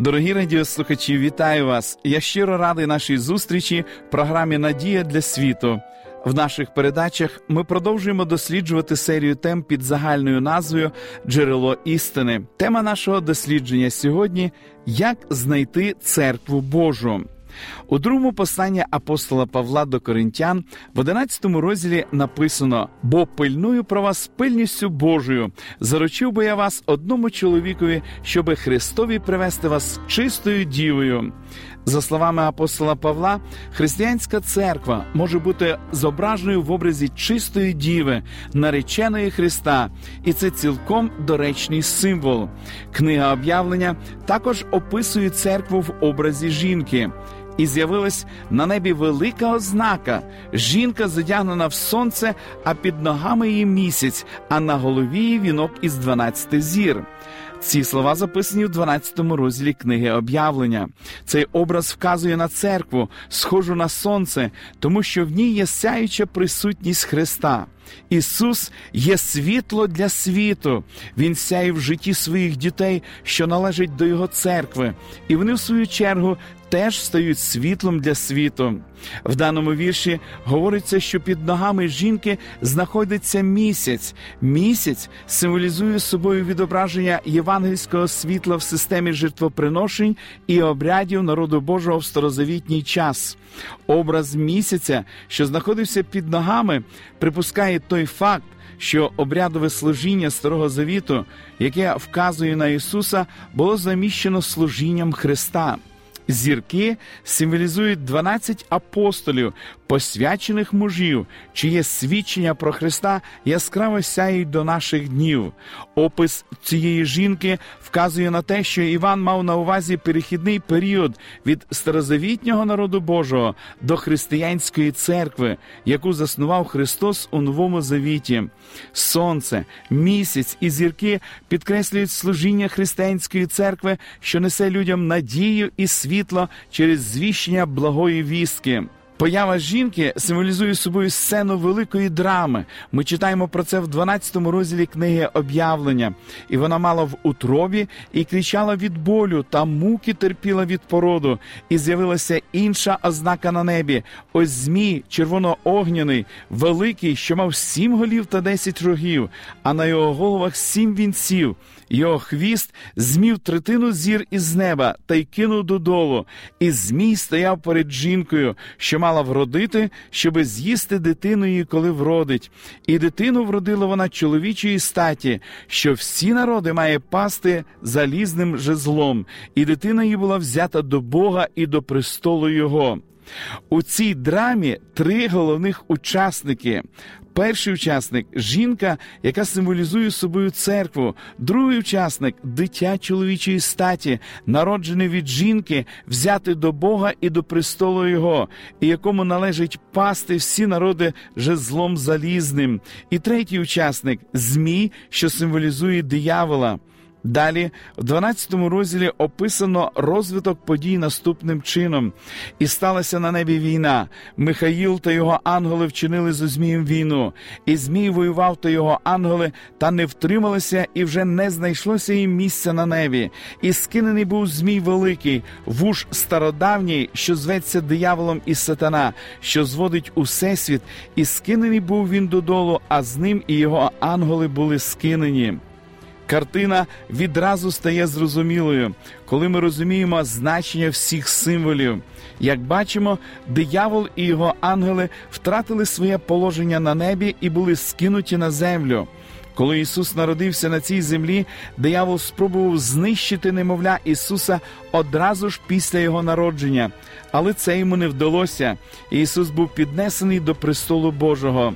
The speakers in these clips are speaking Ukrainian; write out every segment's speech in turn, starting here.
Дорогі радіослухачі, вітаю вас! Я щиро радий нашій зустрічі в програмі Надія для світу. В наших передачах ми продовжуємо досліджувати серію тем під загальною назвою Джерело істини. Тема нашого дослідження сьогодні як знайти церкву Божу. У другому посланні апостола Павла до Коринтян в 11 розділі написано: бо пильную про вас пильністю Божою, заручив би я вас одному чоловікові, щоби Христові привести вас чистою дівою. За словами апостола Павла, християнська церква може бути зображеною в образі чистої діви, нареченої Христа, і це цілком доречний символ. Книга об'явлення також описує церкву в образі жінки. І з'явилась на небі велика ознака: жінка задягнена в сонце, а під ногами її місяць, а на голові її вінок із 12 зір. Ці слова записані в 12 розділі книги об'явлення. Цей образ вказує на церкву, схожу на сонце, тому що в ній є сяюча присутність Христа. Ісус є світло для світу. Він сяє в житті своїх дітей, що належать до Його церкви, і вони, в свою чергу, теж стають світлом для світу. В даному вірші говориться, що під ногами жінки знаходиться місяць. Місяць символізує собою відображення євангельського світла в системі жертвоприношень і обрядів народу Божого в старозавітній час. Образ місяця, що знаходився під ногами, припускає той факт. Що обрядове служіння Старого Завіту, яке вказує на Ісуса, було заміщено служінням Христа. Зірки символізують 12 апостолів, посвячених мужів, чиє свідчення про Христа яскраво сяють до наших днів. Опис цієї жінки вказує на те, що Іван мав на увазі перехідний період від старозавітнього народу Божого до християнської церкви, яку заснував Христос у Новому Завіті. Сонце, місяць і зірки підкреслюють служіння християнської церкви, що несе людям надію і світло через звіщення благої вістки. Поява жінки символізує собою сцену великої драми. Ми читаємо про це в 12 розділі книги об'явлення, і вона мала в утробі і кричала від болю та муки терпіла від породу, і з'явилася інша ознака на небі. Ось змій, червоно-огняний, великий, що мав сім голів та десять рогів, а на його головах сім вінців. Його хвіст змів третину зір із неба та й кинув додолу, і змій стояв перед жінкою, що мала вродити, щоби з'їсти дитину її, коли вродить. І дитину вродила вона чоловічої статі, що всі народи має пасти залізним жезлом, і дитина її була взята до Бога і до престолу Його. У цій драмі три головних учасники. Перший учасник жінка, яка символізує собою церкву, другий учасник дитя чоловічої статі, народжений від жінки, взяти до Бога і до престолу Його, і якому належить пасти всі народи жезлом залізним. І третій учасник змій, що символізує диявола. Далі, в 12 розділі описано розвиток подій наступним чином. І сталася на небі війна. Михаїл та його ангели вчинили з Змієм війну, і Змій воював та його ангели, та не втрималися, і вже не знайшлося їм місця на небі. І скинений був Змій великий, вуж стародавній, що зветься дияволом і сатана, що зводить усесвіт, і скинений був він додолу, а з ним і його ангели були скинені. Картина відразу стає зрозумілою, коли ми розуміємо значення всіх символів. Як бачимо, диявол і його ангели втратили своє положення на небі і були скинуті на землю. Коли Ісус народився на цій землі, диявол спробував знищити немовля Ісуса одразу ж після Його народження, але це йому не вдалося. Ісус був піднесений до престолу Божого.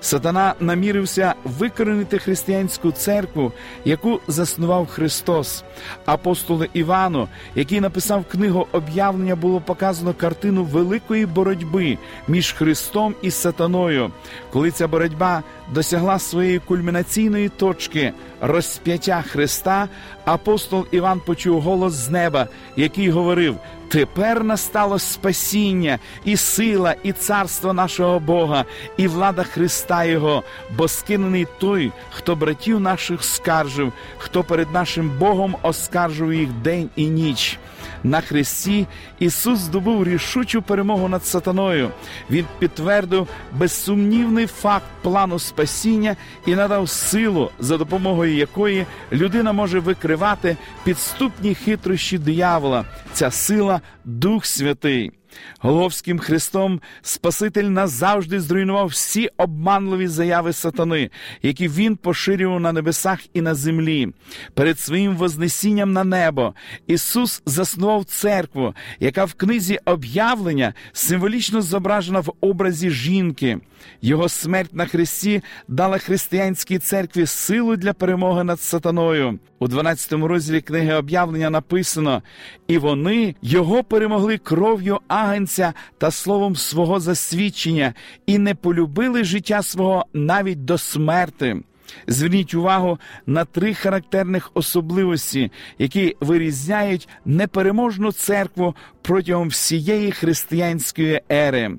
Сатана намірився викоренити християнську церкву, яку заснував Христос. Апостолу Івану, який написав книгу об'явлення, було показано картину великої боротьби між Христом і Сатаною. Коли ця боротьба досягла своєї кульмінаційної точки розп'яття Христа, апостол Іван почув голос з неба, який говорив: Тепер настало спасіння, і сила, і царство нашого Бога, і влада Христа Його, бо скинений той, хто братів наших скаржив, хто перед нашим Богом оскаржив їх день і ніч. На Христі Ісус здобув рішучу перемогу над сатаною. Він підтвердив безсумнівний факт плану спасіння і надав силу, за допомогою якої людина може викривати підступні хитрощі диявола. Ця сила Дух Святий. Головським Христом Спаситель назавжди зруйнував всі обманливі заяви сатани, які він поширював на небесах і на землі. Перед своїм вознесінням на небо Ісус заснував церкву, яка в книзі об'явлення символічно зображена в образі жінки. Його смерть на Христі дала християнській церкві силу для перемоги над сатаною. У 12 розділі книги об'явлення написано: і вони його перемогли кров'ю агенця та словом свого засвідчення, і не полюбили життя свого навіть до смерти. Зверніть увагу на три характерних особливості, які вирізняють непереможну церкву протягом всієї християнської ери.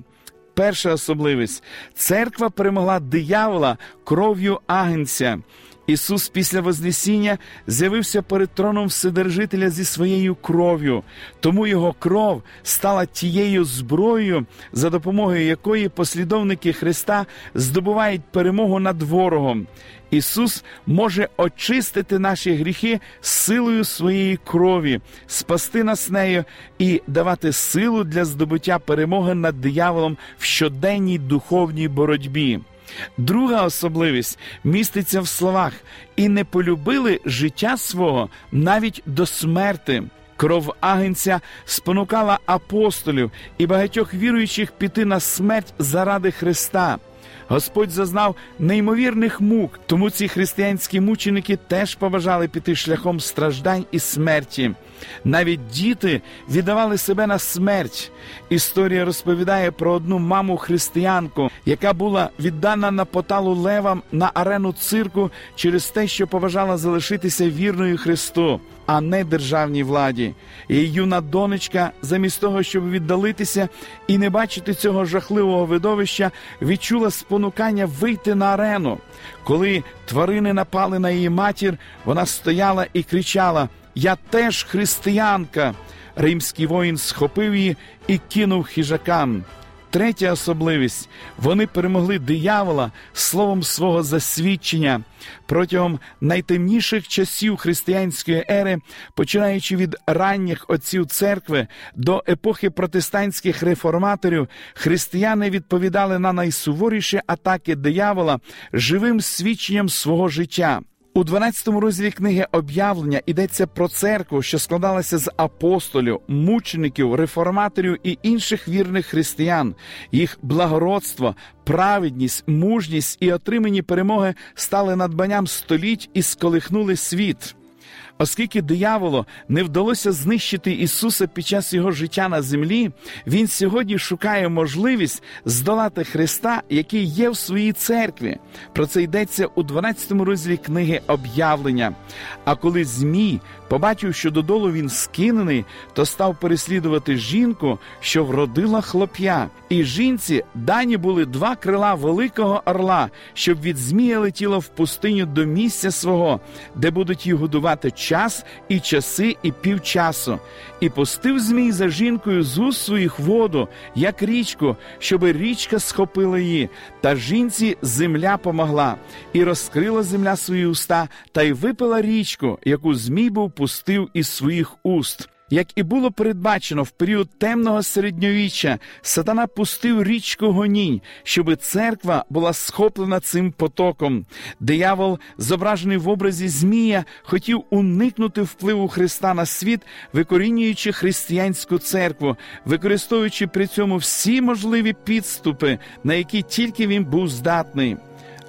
Перша особливість церква перемогла диявола кров'ю агенця. Ісус після Вознесіння з'явився перед троном Вседержителя зі своєю кров'ю, тому його кров стала тією зброєю, за допомогою якої послідовники Христа здобувають перемогу над ворогом. Ісус може очистити наші гріхи силою своєї крові, спасти нас нею і давати силу для здобуття перемоги над дияволом в щоденній духовній боротьбі. Друга особливість міститься в словах і не полюбили життя свого навіть до смерти. Кров агенця спонукала апостолів і багатьох віруючих піти на смерть заради Христа. Господь зазнав неймовірних мук, тому ці християнські мученики теж побажали піти шляхом страждань і смерті. Навіть діти віддавали себе на смерть. Історія розповідає про одну маму християнку, яка була віддана на поталу левам на арену цирку через те, що поважала залишитися вірною Христу, а не державній владі. Її юна донечка, замість того, щоб віддалитися і не бачити цього жахливого видовища, відчула спонукання вийти на арену. Коли тварини напали на її матір, вона стояла і кричала. Я теж християнка. Римський воїн схопив її і кинув хижакам. Третя особливість вони перемогли диявола словом свого засвідчення протягом найтемніших часів християнської ери, починаючи від ранніх отців церкви до епохи протестантських реформаторів, християни відповідали на найсуворіші атаки диявола живим свідченням свого життя. У 12 розділі книги об'явлення йдеться про церкву, що складалася з апостолів, мучеників, реформаторів і інших вірних християн. Їх благородство, праведність, мужність і отримані перемоги стали надбанням століть і сколихнули світ. Оскільки дияволу не вдалося знищити Ісуса під час його життя на землі, Він сьогодні шукає можливість здолати Христа, який є в своїй церкві. Про це йдеться у 12 розділі книги об'явлення. А коли Змій побачив, що додолу він скинений, то став переслідувати жінку, що вродила хлоп'я. І жінці дані були два крила великого орла, щоб від Змія летіло в пустиню до місця свого, де будуть її годувати час і часи, і півчасу, і пустив Змій за жінкою з уст своїх воду, як річку, щоби річка схопила її, та жінці земля помогла, і розкрила земля свої уста, та й випила річку, яку Змій був пустив із своїх уст. Як і було передбачено в період темного середньовіччя, сатана пустив річку гонінь, щоби церква була схоплена цим потоком. Диявол, зображений в образі Змія, хотів уникнути впливу Христа на світ, викорінюючи християнську церкву, використовуючи при цьому всі можливі підступи, на які тільки він був здатний.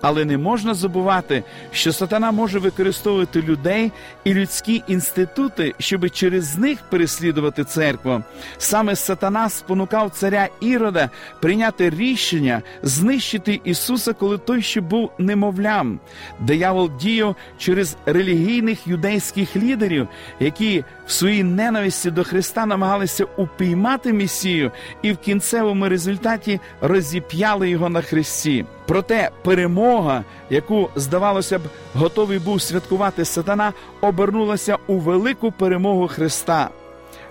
Але не можна забувати, що сатана може використовувати людей і людські інститути, щоб через них переслідувати церкву. Саме сатана спонукав царя Ірода прийняти рішення знищити Ісуса, коли той ще був немовлям. Диявол діяв через релігійних юдейських лідерів, які в своїй ненависті до Христа намагалися упіймати Месію і в кінцевому результаті розіп'яли його на хресті. Проте перемога, яку, здавалося б, готовий був святкувати сатана, обернулася у велику перемогу Христа.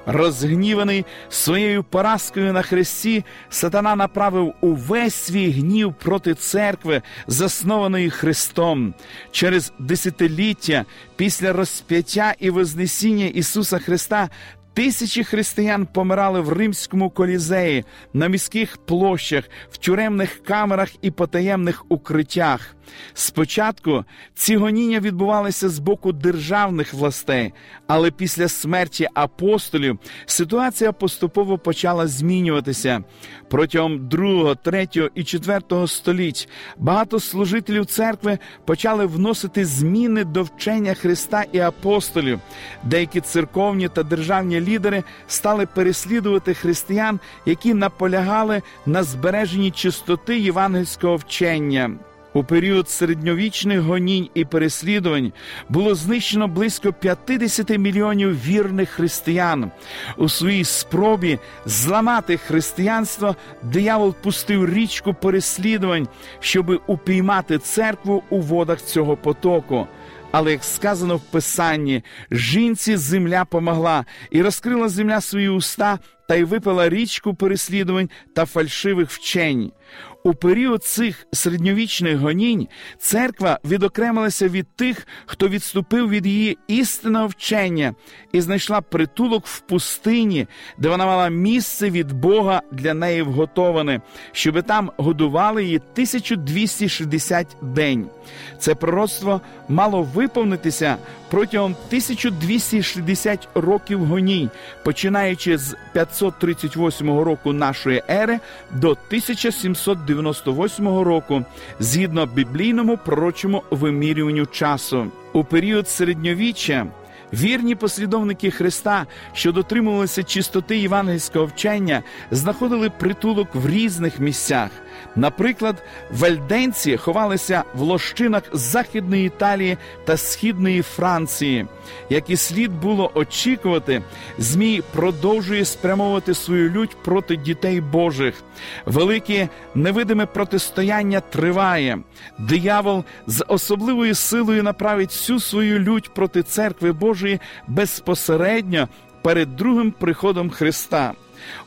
Розгніваний своєю поразкою на хресті, сатана направив увесь свій гнів проти церкви, заснованої Христом. Через десятиліття після розп'яття і вознесіння Ісуса Христа Тисячі християн помирали в римському колізеї, на міських площах, в тюремних камерах і потаємних укриттях. Спочатку ці гоніння відбувалися з боку державних властей, але після смерті апостолів ситуація поступово почала змінюватися. Протягом 2, 3 і 4 століть багато служителів церкви почали вносити зміни до вчення Христа і апостолів. Деякі церковні та державні лідери стали переслідувати християн, які наполягали на збереженні чистоти євангельського вчення. У період середньовічних гонінь і переслідувань було знищено близько 50 мільйонів вірних християн. У своїй спробі зламати християнство диявол пустив річку переслідувань, щоби упіймати церкву у водах цього потоку. Але як сказано в Писанні, жінці земля помогла, і розкрила земля свої уста та й випила річку переслідувань та фальшивих вчень. У період цих середньовічних гонінь церква відокремилася від тих, хто відступив від її істинного вчення і знайшла притулок в пустині, де вона мала місце від Бога для неї вготоване, щоби там годували її 1260 день. Це пророцтво мало виповнитися протягом 1260 років гонінь, починаючи з 538 року нашої ери до 1798 року, згідно біблійному пророчому вимірюванню часу. У період середньовіччя Вірні послідовники Христа, що дотримувалися чистоти євангельського вчення, знаходили притулок в різних місцях. Наприклад, вальденці ховалися в лощинах Західної Італії та Східної Франції. Як і слід було очікувати, Змій продовжує спрямовувати свою лють проти дітей Божих. Велике невидиме протистояння триває. Диявол з особливою силою направить всю свою лють проти церкви Божої безпосередньо перед другим приходом Христа.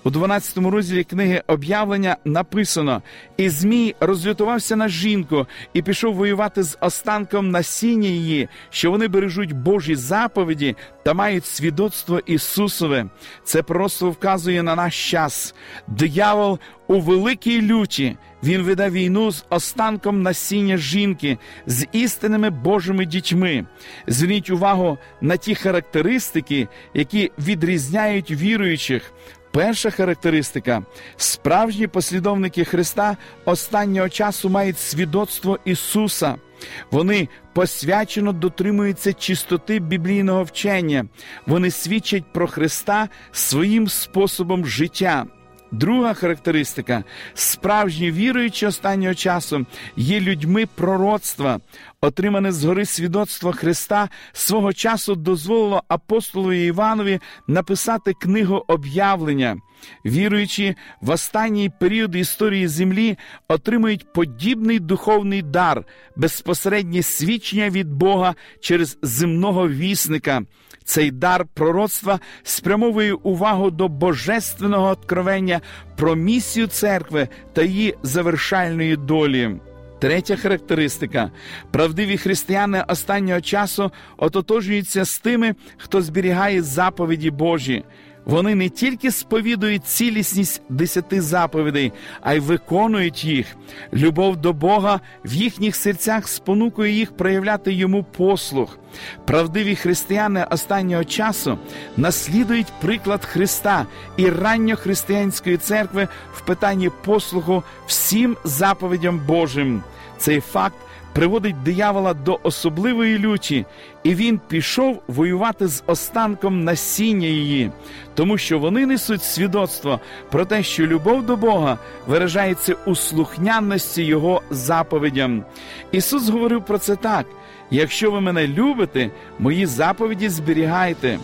У 12 розділі книги об'явлення написано: і Змій розлютувався на жінку і пішов воювати з останком насіння її, що вони бережуть Божі заповіді та мають свідоцтво Ісусове. Це просто вказує на наш час. Диявол у великій люті. Він веде війну з останком насіння жінки, з істинними Божими дітьми. Зверніть увагу на ті характеристики, які відрізняють віруючих. Перша характеристика: справжні послідовники Христа останнього часу мають свідоцтво Ісуса. Вони посвячено дотримуються чистоти біблійного вчення, вони свідчать про Христа своїм способом життя. Друга характеристика: справжні віруючі останнього часу є людьми пророцтва, отримане згори свідоцтво Христа, свого часу дозволило апостолові Іванові написати книгу об'явлення. Віруючи в останній період історії землі, отримують подібний духовний дар, безпосереднє свідчення від Бога через земного вісника. Цей дар пророцтва спрямовує увагу до божественного откровення про місію церкви та її завершальної долі. Третя характеристика: правдиві християни останнього часу ототожуються з тими, хто зберігає заповіді Божі. Вони не тільки сповідують цілісність десяти заповідей, а й виконують їх. Любов до Бога в їхніх серцях спонукує їх проявляти йому послух. Правдиві християни останнього часу наслідують приклад Христа і ранньохристиянської церкви в питанні послугу всім заповідям Божим. Цей факт приводить диявола до особливої люті, і він пішов воювати з останком насіння її, тому що вони несуть свідоцтво про те, що любов до Бога виражається у слухняності Його заповідям. Ісус говорив про це так: якщо ви мене любите, мої заповіді зберігайте.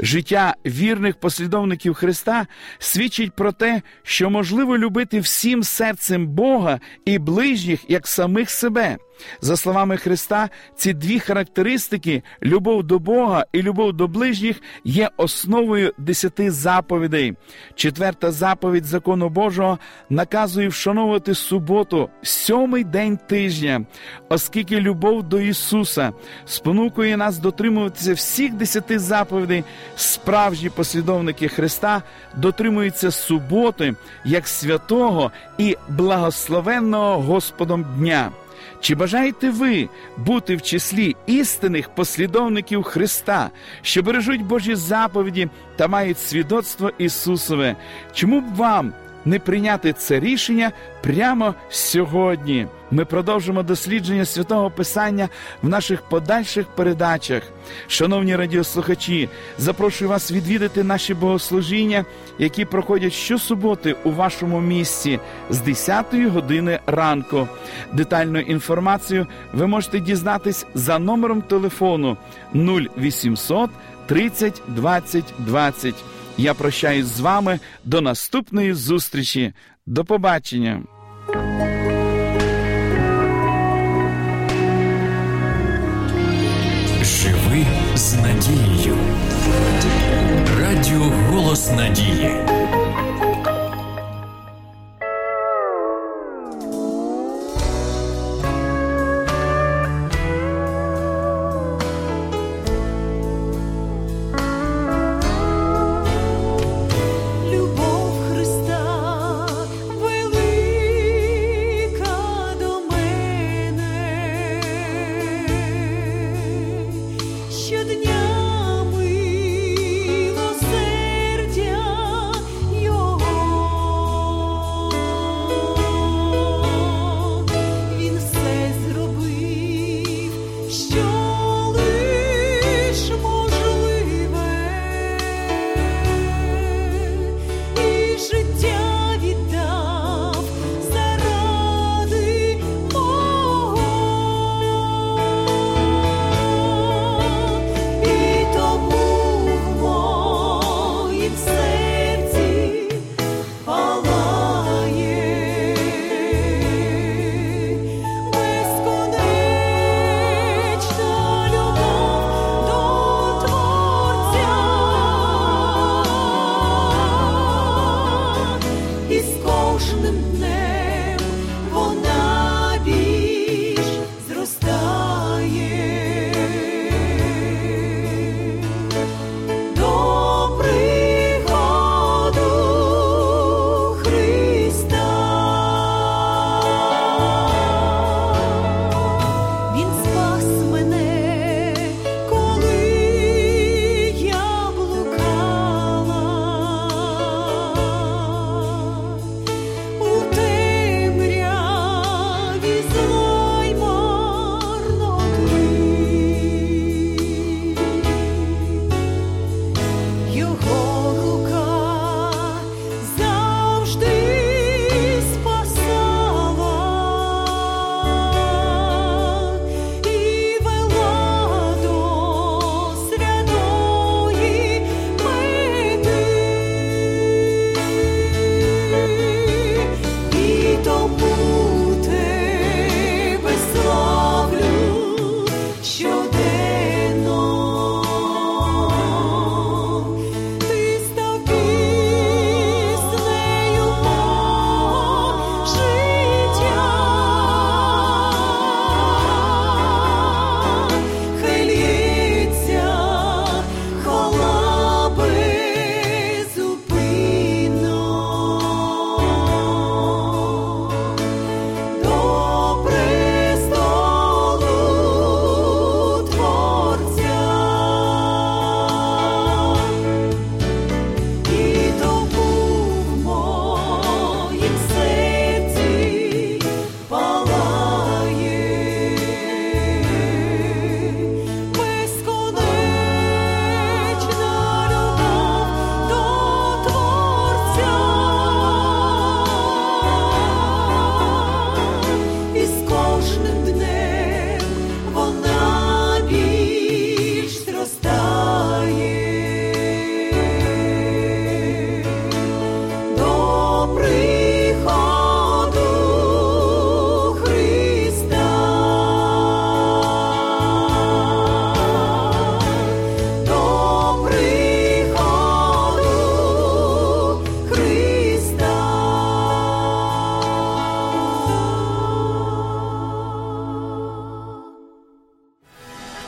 Життя вірних послідовників Христа свідчить про те, що можливо любити всім серцем Бога і ближніх як самих себе. За словами Христа, ці дві характеристики любов до Бога і любов до ближніх є основою десяти заповідей. Четверта заповідь закону Божого наказує вшановувати суботу, сьомий день тижня, оскільки любов до Ісуса спонукує нас дотримуватися всіх десяти заповідей, справжні послідовники Христа дотримуються суботи як святого і благословенного Господом дня. Чи бажаєте ви бути в числі істинних послідовників Христа, що бережуть Божі заповіді та мають свідоцтво Ісусове? Чому б вам не прийняти це рішення прямо сьогодні? Ми продовжимо дослідження святого Писання в наших подальших передачах. Шановні радіослухачі, запрошую вас відвідати наші богослужіння, які проходять щосуботи у вашому місці з 10 години ранку. Детальну інформацію ви можете дізнатись за номером телефону 0800 30 20 20. Я прощаюсь з вами до наступної зустрічі. До побачення. Живи з надією. Радіо Голос Надії.